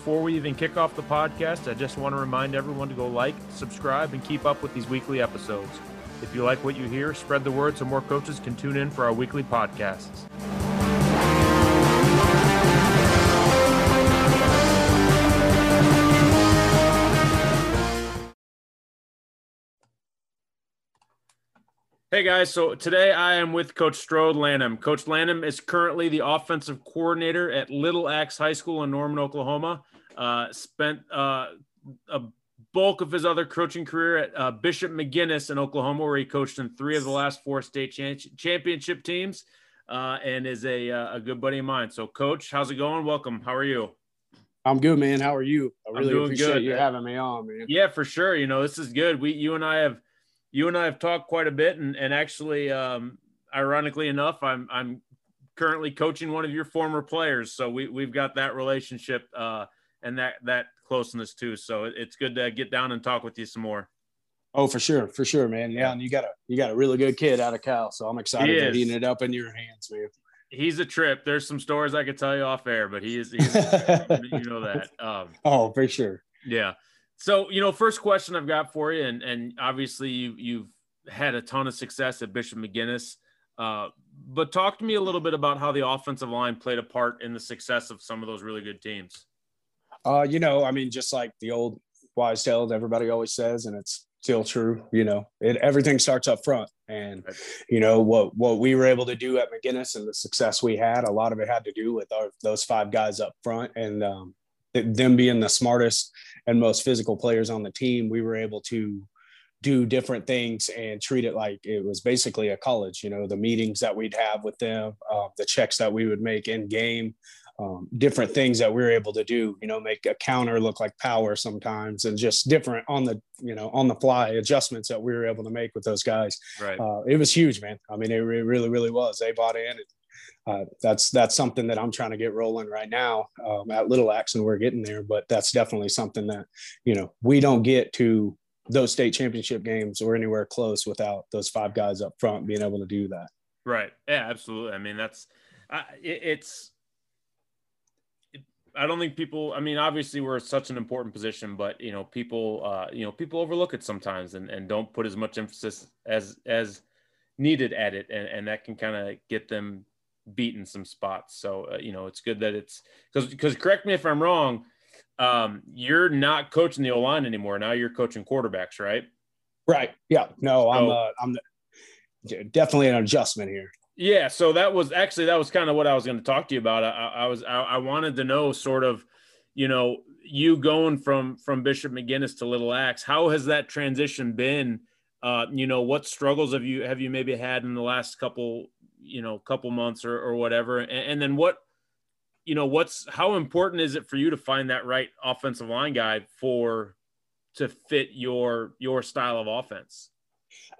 before we even kick off the podcast, I just want to remind everyone to go like, subscribe, and keep up with these weekly episodes. If you like what you hear, spread the word so more coaches can tune in for our weekly podcasts. Hey guys, so today I am with Coach Stroad Lanham. Coach Lanham is currently the offensive coordinator at Little Axe High School in Norman, Oklahoma. Uh, spent uh, a bulk of his other coaching career at uh, Bishop McGuinness in Oklahoma, where he coached in three of the last four state championship teams, uh, and is a, uh, a good buddy of mine. So, Coach, how's it going? Welcome. How are you? I'm good, man. How are you? I really appreciate good, you having me on, man. Yeah, for sure. You know, this is good. We, you and I have you and I have talked quite a bit, and and actually, um, ironically enough, I'm I'm currently coaching one of your former players, so we we've got that relationship uh, and that that closeness too. So it's good to get down and talk with you some more. Oh, for sure, for sure, man. Yeah, and you got a you got a really good kid out of Cal, so I'm excited to heating it up in your hands, man. He's a trip. There's some stories I could tell you off air, but he is, he's, you know that. Um, oh, for sure. Yeah. So, you know, first question I've got for you, and and obviously you you've had a ton of success at Bishop McGuinness. Uh, but talk to me a little bit about how the offensive line played a part in the success of some of those really good teams. Uh, you know, I mean, just like the old wise tale everybody always says, and it's still true. You know, it everything starts up front, and you know what what we were able to do at McGuinness and the success we had. A lot of it had to do with our those five guys up front, and um, them being the smartest and most physical players on the team, we were able to do different things and treat it like it was basically a college. You know, the meetings that we'd have with them, uh, the checks that we would make in game, um, different things that we were able to do. You know, make a counter look like power sometimes, and just different on the you know on the fly adjustments that we were able to make with those guys. Right. Uh, it was huge, man. I mean, it really, really was. They bought in. Uh, that's that's something that I'm trying to get rolling right now um, at Little Axe, and we're getting there. But that's definitely something that you know we don't get to those state championship games or anywhere close without those five guys up front being able to do that. Right. Yeah. Absolutely. I mean, that's uh, it, it's. I don't think people. I mean, obviously, we're such an important position, but you know, people, uh, you know, people overlook it sometimes and, and don't put as much emphasis as as needed at it, and, and that can kind of get them beaten some spots. So uh, you know, it's good that it's because because correct me if I'm wrong. Um, you're not coaching the O line anymore. Now you're coaching quarterbacks, right? Right. Yeah. No, so, I'm uh, I'm the, definitely an adjustment here. Yeah. So that was actually that was kind of what I was going to talk to you about. I, I was I, I wanted to know sort of, you know, you going from from Bishop McGuinness to Little Axe. How has that transition been? Uh, you know, what struggles have you have you maybe had in the last couple you know a couple months or, or whatever. And, and then what you know what's how important is it for you to find that right offensive line guy for to fit your your style of offense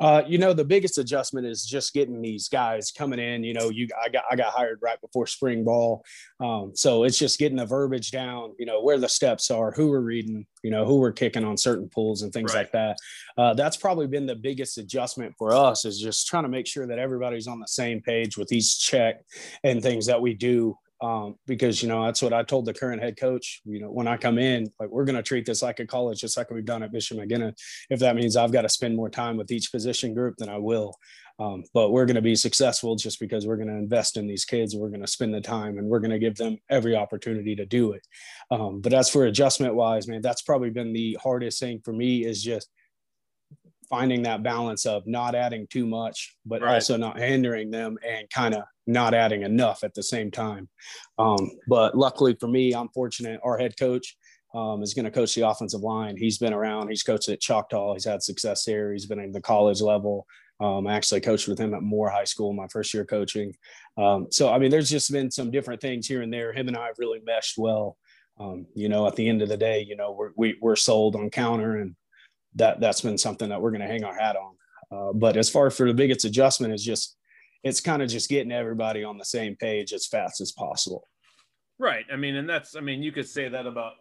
uh, you know, the biggest adjustment is just getting these guys coming in. You know, you I got I got hired right before spring ball, um, so it's just getting the verbiage down. You know, where the steps are, who we're reading, you know, who we're kicking on certain pools and things right. like that. Uh, that's probably been the biggest adjustment for us is just trying to make sure that everybody's on the same page with each check and things that we do um, because you know that's what I told the current head coach. You know, when I come in, like we're going to treat this like a college, just like we've done at Bishop McGuinness. If that means I've got to spend more time with each position group, then I will. Um, but we're going to be successful just because we're going to invest in these kids. We're going to spend the time, and we're going to give them every opportunity to do it. Um, but as for adjustment wise, man, that's probably been the hardest thing for me is just finding that balance of not adding too much, but right. also not hindering them and kind of not adding enough at the same time. Um, but luckily for me, I'm fortunate. Our head coach um, is going to coach the offensive line. He's been around. He's coached at Choctaw. He's had success there. He's been at the college level. Um, I actually coached with him at Moore High School my first year coaching. Um, so I mean, there's just been some different things here and there. Him and I have really meshed well. Um, you know, at the end of the day, you know, we're we, are we are sold on counter and that that's been something that we're going to hang our hat on. Uh, but as far for the biggest adjustment is just it's kind of just getting everybody on the same page as fast as possible. Right. I mean, and that's I mean, you could say that about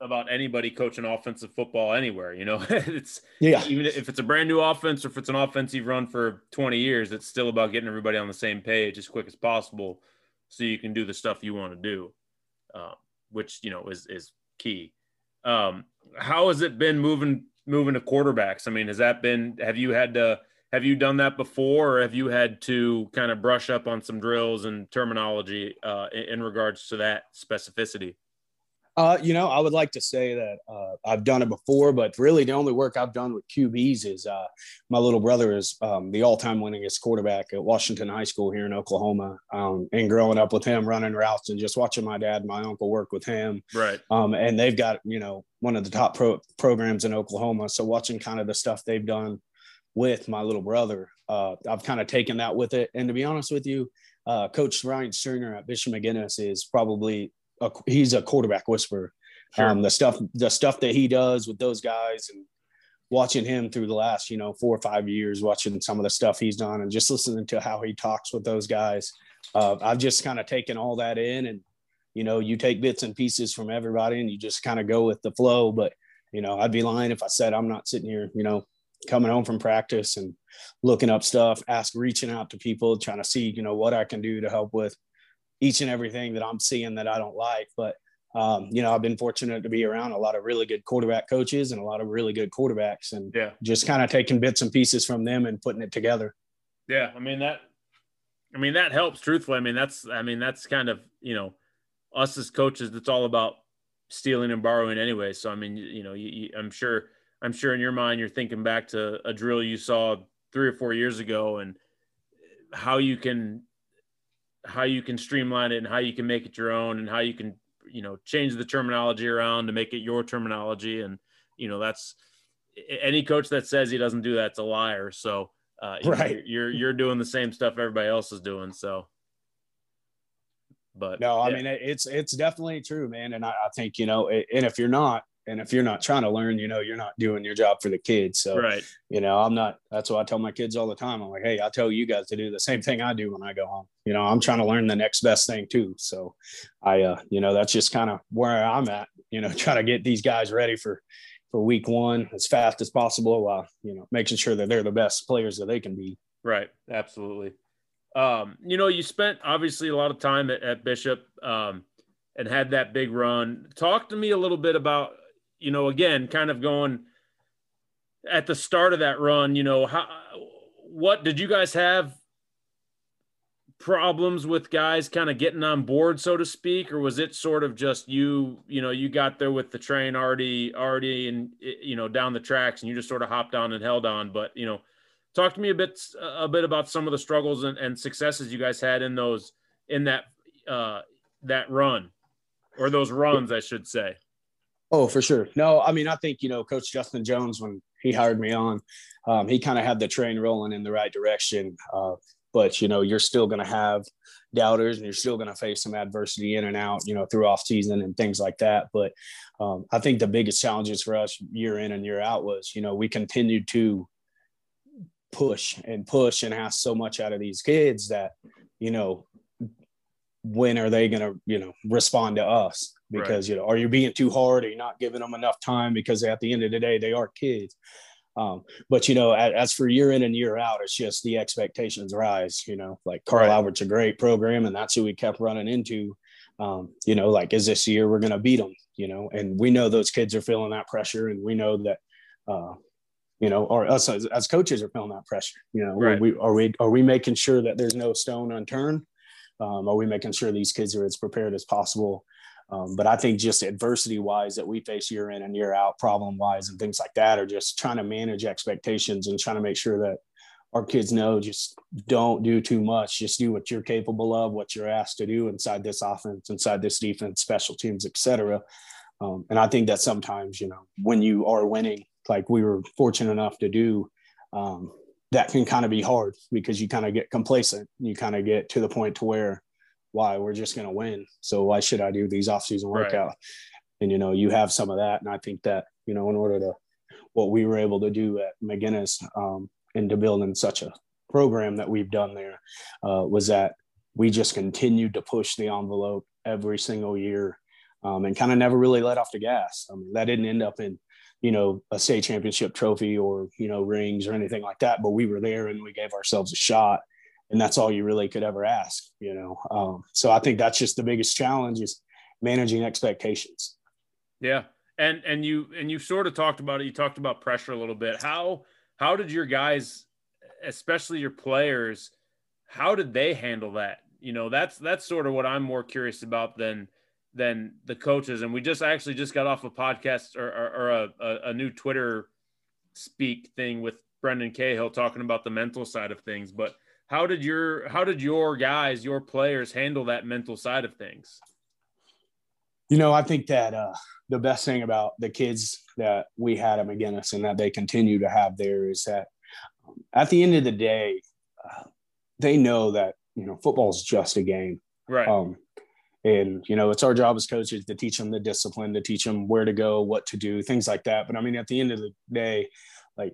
about anybody coaching offensive football anywhere. You know, it's yeah. Even if it's a brand new offense or if it's an offense you've run for 20 years, it's still about getting everybody on the same page as quick as possible, so you can do the stuff you want to do. Um, which you know is is key. Um, how has it been moving moving to quarterbacks? I mean, has that been? Have you had to? Have you done that before, or have you had to kind of brush up on some drills and terminology uh, in, in regards to that specificity? Uh, you know, I would like to say that uh, I've done it before, but really the only work I've done with QBs is uh, my little brother is um, the all-time winningest quarterback at Washington High School here in Oklahoma. Um, and growing up with him, running routes, and just watching my dad, and my uncle work with him. Right. Um, and they've got you know one of the top pro- programs in Oklahoma. So watching kind of the stuff they've done with my little brother, uh, I've kind of taken that with it. And to be honest with you, uh, Coach Ryan Stringer at Bishop McGuinness is probably a, he's a quarterback whisperer. Sure. Um, the stuff the stuff that he does with those guys and watching him through the last you know four or five years, watching some of the stuff he's done and just listening to how he talks with those guys, uh, I've just kind of taken all that in and you know you take bits and pieces from everybody and you just kind of go with the flow. But you know I'd be lying if I said I'm not sitting here you know coming home from practice and looking up stuff, ask reaching out to people, trying to see you know what I can do to help with each and everything that I'm seeing that I don't like. But um, you know, I've been fortunate to be around a lot of really good quarterback coaches and a lot of really good quarterbacks, and yeah, just kind of taking bits and pieces from them and putting it together. Yeah, I mean that. I mean that helps. Truthfully, I mean that's. I mean that's kind of you know, us as coaches. It's all about stealing and borrowing anyway. So I mean, you, you know, you, you, I'm sure. I'm sure in your mind you're thinking back to a drill you saw three or four years ago and how you can how you can streamline it and how you can make it your own and how you can you know change the terminology around to make it your terminology and you know that's any coach that says he doesn't do that's a liar so uh, right. you're you're doing the same stuff everybody else is doing so but no i yeah. mean it's it's definitely true man and I, I think you know and if you're not and if you're not trying to learn you know you're not doing your job for the kids. So right. you know i'm not that's what i tell my kids all the time. I'm like hey i tell you guys to do the same thing i do when i go home. You know i'm trying to learn the next best thing too. So i uh you know that's just kind of where i'm at you know trying to get these guys ready for for week one as fast as possible while you know making sure that they're the best players that they can be. Right. Absolutely. Um you know you spent obviously a lot of time at, at bishop um and had that big run. Talk to me a little bit about you know, again, kind of going at the start of that run, you know, how, what did you guys have problems with guys kind of getting on board, so to speak, or was it sort of just you, you know, you got there with the train already, already, and you know, down the tracks, and you just sort of hopped on and held on. But you know, talk to me a bit, a bit about some of the struggles and, and successes you guys had in those, in that, uh, that run, or those runs, I should say. Oh, for sure. No, I mean, I think, you know, Coach Justin Jones, when he hired me on, um, he kind of had the train rolling in the right direction. Uh, but, you know, you're still going to have doubters and you're still going to face some adversity in and out, you know, through off season and things like that. But um, I think the biggest challenges for us year in and year out was, you know, we continued to push and push and ask so much out of these kids that, you know, when are they going to, you know, respond to us? Because right. you know are you being too hard are you not giving them enough time because at the end of the day they are kids um, but you know as, for year in and year out it's just the expectations rise you know like carl right. albert's a great program and that's who we kept running into um, you know like is this year we're going to beat them you know and we know those kids are feeling that pressure and we know that uh, you know, or us as, as, coaches are feeling that pressure. You know, right. are we are we are we making sure that there's no stone unturned? Um, are we making sure these kids are as prepared as possible? Um, but I think just adversity wise that we face year in and year out, problem wise, and things like that are just trying to manage expectations and trying to make sure that our kids know just don't do too much. Just do what you're capable of, what you're asked to do inside this offense, inside this defense, special teams, etc. Um, and I think that sometimes, you know, when you are winning, like we were fortunate enough to do, um, that can kind of be hard because you kind of get complacent. You kind of get to the point to where why we're just going to win. So why should I do these off-season workout? Right. And you know, you have some of that, and I think that you know, in order to what we were able to do at McGuinness um, and to build in such a program that we've done there uh, was that we just continued to push the envelope every single year um, and kind of never really let off the gas. I mean, that didn't end up in you know a state championship trophy or you know rings or anything like that, but we were there and we gave ourselves a shot and that's all you really could ever ask you know um, so i think that's just the biggest challenge is managing expectations. Yeah. And and you and you sort of talked about it. You talked about pressure a little bit. How how did your guys, especially your players, how did they handle that? You know, that's that's sort of what I'm more curious about than than the coaches. And we just actually just got off a podcast or, or, or a, a, a new Twitter speak thing with Brendan Cahill talking about the mental side of things. But how did your how did your guys, your players handle that mental side of things? You know, I think that uh, the best thing about the kids that we had at McGuinness and that they continue to have there is that um, at the end of the day, uh, they know that you know football is just a game, right? Um, and you know it's our job as coaches to teach them the discipline, to teach them where to go, what to do, things like that. But I mean, at the end of the day, like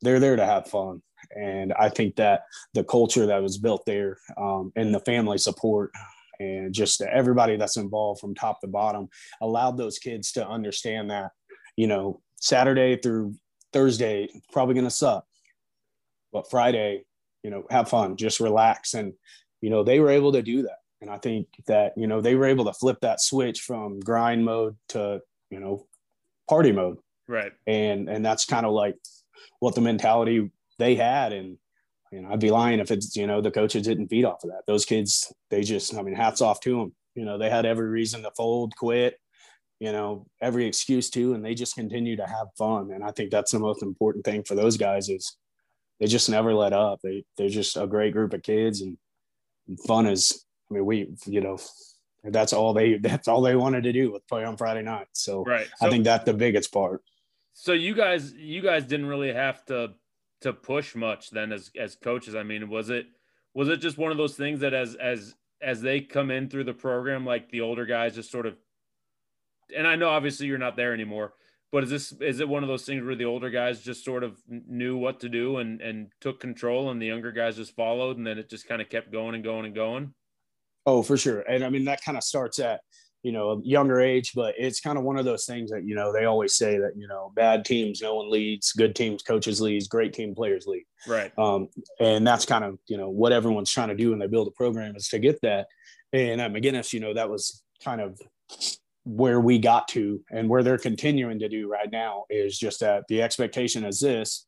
they're there to have fun, and I think that the culture that was built there um, and the family support and just everybody that's involved from top to bottom allowed those kids to understand that you know saturday through thursday probably going to suck but friday you know have fun just relax. And you know they were able to do that. And i think that you know they were able to flip that switch from grind mode to you know party mode. Right. And and that's kind of like what the mentality they had and you know, I'd be lying if it's, you know, the coaches didn't feed off of that. Those kids, they just, I mean, hats off to them. You know, they had every reason to fold, quit, you know, every excuse to, and they just continue to have fun. And I think that's the most important thing for those guys is they just never let up. They, they're just a great group of kids and, and fun is, I mean, we, you know, that's all they, that's all they wanted to do was play on Friday night. So, right. So, I think that's the biggest part. So you guys, you guys didn't really have to to push much then as as coaches? I mean, was it was it just one of those things that as as as they come in through the program, like the older guys just sort of and I know obviously you're not there anymore, but is this is it one of those things where the older guys just sort of knew what to do and and took control and the younger guys just followed and then it just kind of kept going and going and going? Oh, for sure. And I mean that kind of starts at you know, a younger age, but it's kind of one of those things that, you know, they always say that, you know, bad teams, no one leads, good teams, coaches leads, great team players lead. Right. Um, and that's kind of, you know, what everyone's trying to do when they build a program is to get that. And at McGuinness, you know, that was kind of where we got to and where they're continuing to do right now is just that the expectation is this,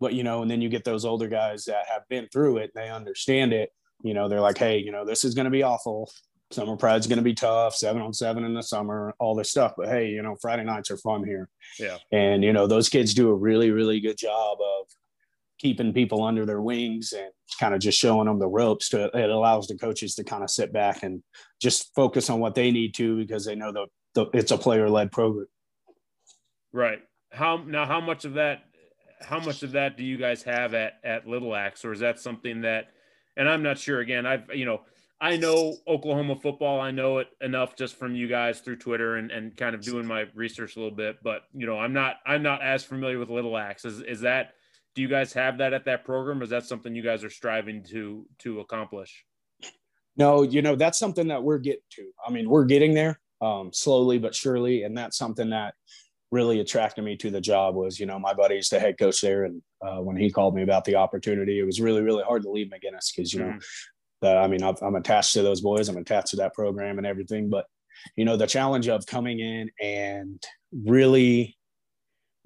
but, you know, and then you get those older guys that have been through it, they understand it. You know, they're like, hey, you know, this is going to be awful summer pride's going to be tough seven on seven in the summer all this stuff but hey you know friday nights are fun here. Yeah. And you know those kids do a really really good job of keeping people under their wings and kind of just showing them the ropes to it allows the coaches to kind of sit back and just focus on what they need to because they know the, the it's a player led program. Right. How now how much of that how much of that do you guys have at at little axe or is that something that and i'm not sure again i've you know I know Oklahoma football. I know it enough just from you guys through Twitter and, and kind of doing my research a little bit. But you know, I'm not I'm not as familiar with Little Axe. Is is that do you guys have that at that program? Is that something you guys are striving to to accomplish? No, you know, that's something that we're getting to. I mean, we're getting there um, slowly but surely, and that's something that really attracted me to the job was, you know, my buddy's the head coach there. And uh, when he called me about the opportunity, it was really, really hard to leave McGuinness because, you know, mm-hmm that I mean, i am attached to those boys. I'm attached to that program and everything. But you know, the challenge of coming in and really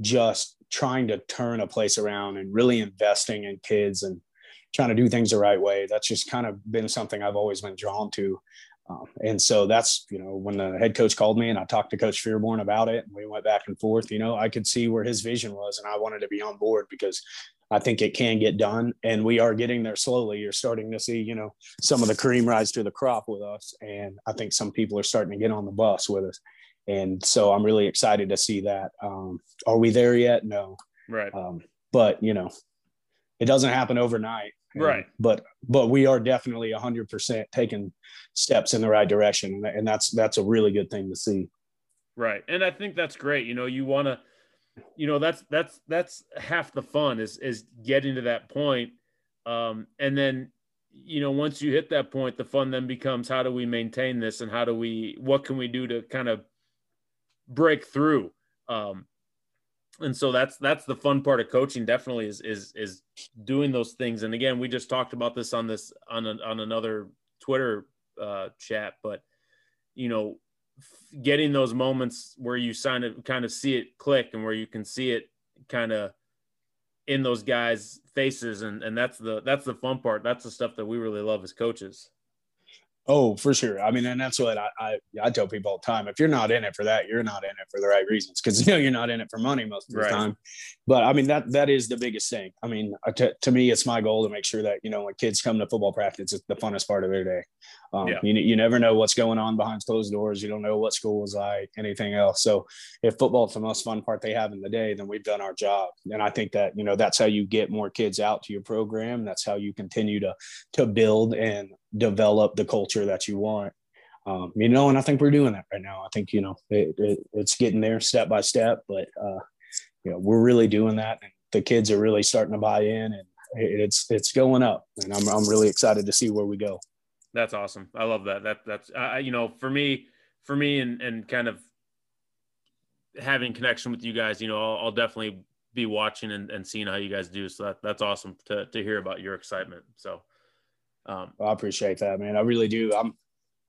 just trying to turn a place around and really investing in kids and trying to do things the right way. That's just kind of been something I've always been drawn to. Um, and so that's, you know, when the head coach called me and I talked to Coach Fearborn about it, and we went back and forth, you know, I could see where his vision was and I wanted to be on board because I think it can get done, and we are getting there slowly. You're starting to see, you know, some of the cream rise to the crop with us, and I think some people are starting to get on the bus with us, and so I'm really excited to see that. Um, are we there yet? No, right. Um, but you know, it doesn't happen overnight, right? But but we are definitely 100 percent taking steps in the right direction, and that's that's a really good thing to see. Right, and I think that's great. You know, you want to you know that's that's that's half the fun is is getting to that point um and then you know once you hit that point the fun then becomes how do we maintain this and how do we what can we do to kind of break through um and so that's that's the fun part of coaching definitely is is is doing those things and again we just talked about this on this on a, on another twitter uh chat but you know getting those moments where you sign it, kind of see it click and where you can see it kind of in those guys' faces. And, and that's the, that's the fun part. That's the stuff that we really love as coaches. Oh, for sure. I mean, and that's what I, I, I tell people all the time. If you're not in it for that, you're not in it for the right reasons because you know you're not in it for money most of the right. time. But I mean that that is the biggest thing. I mean, to, to me, it's my goal to make sure that you know when kids come to football practice, it's the funnest part of their day. Um, yeah. you, you never know what's going on behind closed doors. You don't know what school is like, anything else. So if football is the most fun part they have in the day, then we've done our job. And I think that you know that's how you get more kids out to your program. That's how you continue to to build and develop the culture that you want. Um, you know, and I think we're doing that right now. I think you know it, it, it's getting there step by step, but uh, you know we're really doing that, and the kids are really starting to buy in, and it's it's going up, and I'm I'm really excited to see where we go. That's awesome. I love that. That that's uh, you know for me for me and and kind of having connection with you guys. You know, I'll, I'll definitely be watching and, and seeing how you guys do. So that, that's awesome to to hear about your excitement. So. Um, I appreciate that, man. I really do. I'm.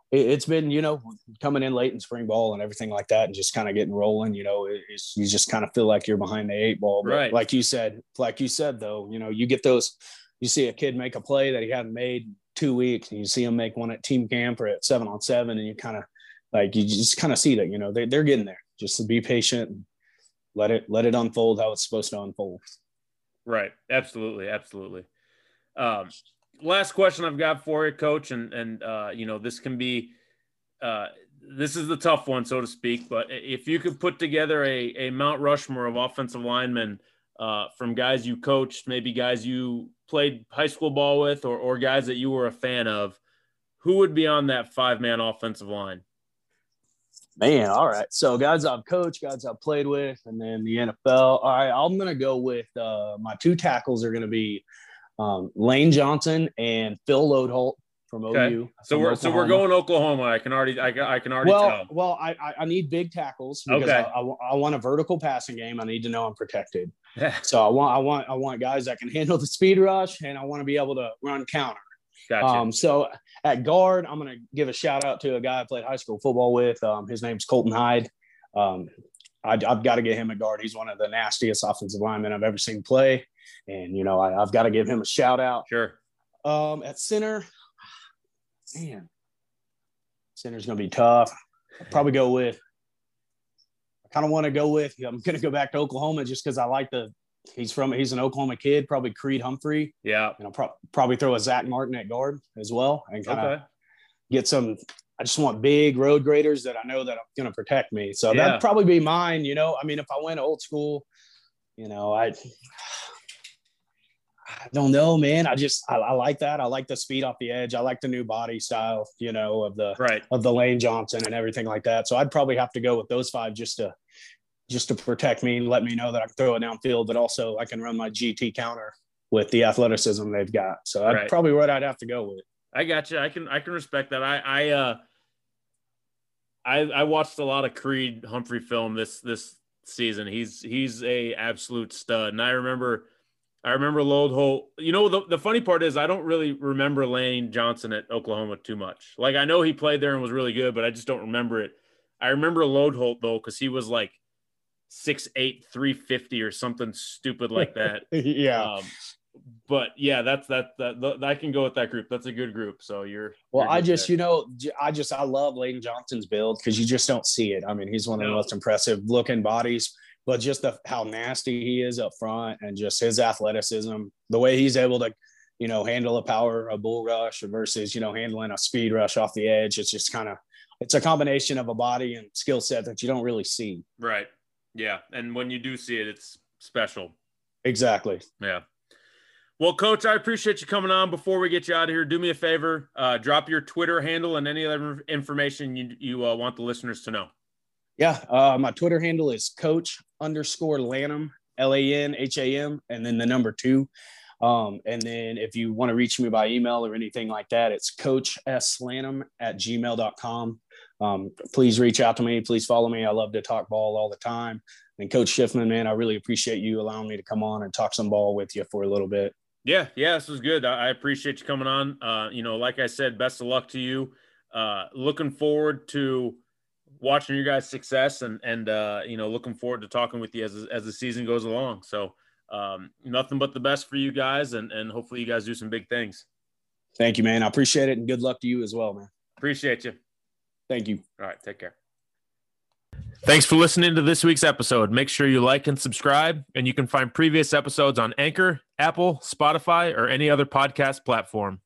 It's been, you know, coming in late in spring ball and everything like that, and just kind of getting rolling. You know, it's, you just kind of feel like you're behind the eight ball. But right. Like you said, like you said, though, you know, you get those. You see a kid make a play that he hadn't made two weeks, and you see him make one at team camp or at seven on seven, and you kind of like you just kind of see that, you know, they, they're getting there. Just to be patient and let it let it unfold how it's supposed to unfold. Right. Absolutely. Absolutely. Um, last question I've got for you, Coach, and and uh, you know this can be uh, this is the tough one, so to speak. But if you could put together a a Mount Rushmore of offensive linemen uh, from guys you coached, maybe guys you played high school ball with, or or guys that you were a fan of, who would be on that five man offensive line? Man, all right. So guys I've coached, guys I've played with, and then the NFL. All right, I'm gonna go with uh, my two tackles are gonna be um, Lane Johnson and Phil Loadholt from okay. OU. So from we're Oklahoma. so we're going Oklahoma. I can already I, I can already well, tell. Well, I I need big tackles because okay. I, I, I, want a vertical passing game. I need to know I'm protected. so I want I want I want guys that can handle the speed rush and I want to be able to run counter. Gotcha. Um, so at guard, I'm going to give a shout out to a guy I played high school football with. Um, his name's Colton Hyde. Um, I, have got to get him a guard. He's one of the nastiest offensive linemen I've ever seen play and you know I, have got to give him a shout out. Sure. Um, at center, man, center's gonna be tough. I'll probably go with. I kind of want to go with. I'm gonna go back to Oklahoma just because I like the. He's from. He's an Oklahoma kid. Probably Creed Humphrey. Yeah. And I'll pro- probably throw a Zach Martin at guard as well, and kind of okay. get some. I just want big road graders that I know that are going to protect me. So yeah. that'd probably be mine. You know, I mean, if I went old school, you know, I I don't know, man. I just I, I, like that. I like the speed off the edge. I like the new body style, you know, of the right of the Lane Johnson and everything like that. So I'd probably have to go with those five just to just to protect me and let me know that I can throw it downfield, but also I can run my GT counter with the athleticism they've got. So that's right. probably what I'd have to go with. I got you. I can I can respect that. I I uh I I watched a lot of Creed Humphrey film this this season. He's he's a absolute stud. And I remember I remember Loadholt. You know, the, the funny part is I don't really remember Lane Johnson at Oklahoma too much. Like I know he played there and was really good, but I just don't remember it. I remember Loadholt though, because he was like six eight, three fifty or something stupid like that. yeah. Um, but yeah, that's that, that that I can go with that group. That's a good group. So you're well. You're I just there. you know I just I love Lane Johnson's build because you just don't see it. I mean, he's one of the most impressive looking bodies but just the, how nasty he is up front and just his athleticism, the way he's able to, you know, handle a power, a bull rush versus, you know, handling a speed rush off the edge. It's just kind of, it's a combination of a body and skill set that you don't really see. Right. Yeah. And when you do see it, it's special. Exactly. Yeah. Well, coach, I appreciate you coming on. Before we get you out of here, do me a favor, uh, drop your Twitter handle and any other information you, you uh, want the listeners to know. Yeah, uh, my Twitter handle is Coach underscore Lanham, L A N H A M, and then the number two. Um, and then if you want to reach me by email or anything like that, it's Coach S Lanham at gmail.com. Um, please reach out to me. Please follow me. I love to talk ball all the time. And Coach Schiffman, man, I really appreciate you allowing me to come on and talk some ball with you for a little bit. Yeah, yeah, this was good. I, appreciate you coming on. Uh, you know, like I said, best of luck to you. Uh, looking forward to watching your guys' success and and uh, you know looking forward to talking with you as as the season goes along. So um, nothing but the best for you guys, and and hopefully you guys do some big things. Thank you, man. I appreciate it, and good luck to you as well, man. Appreciate you. Thank you. All right, take care. Thanks for listening to this week's episode. Make sure you like and subscribe, and you can find previous episodes on Anchor, Apple, Spotify, or any other podcast platform.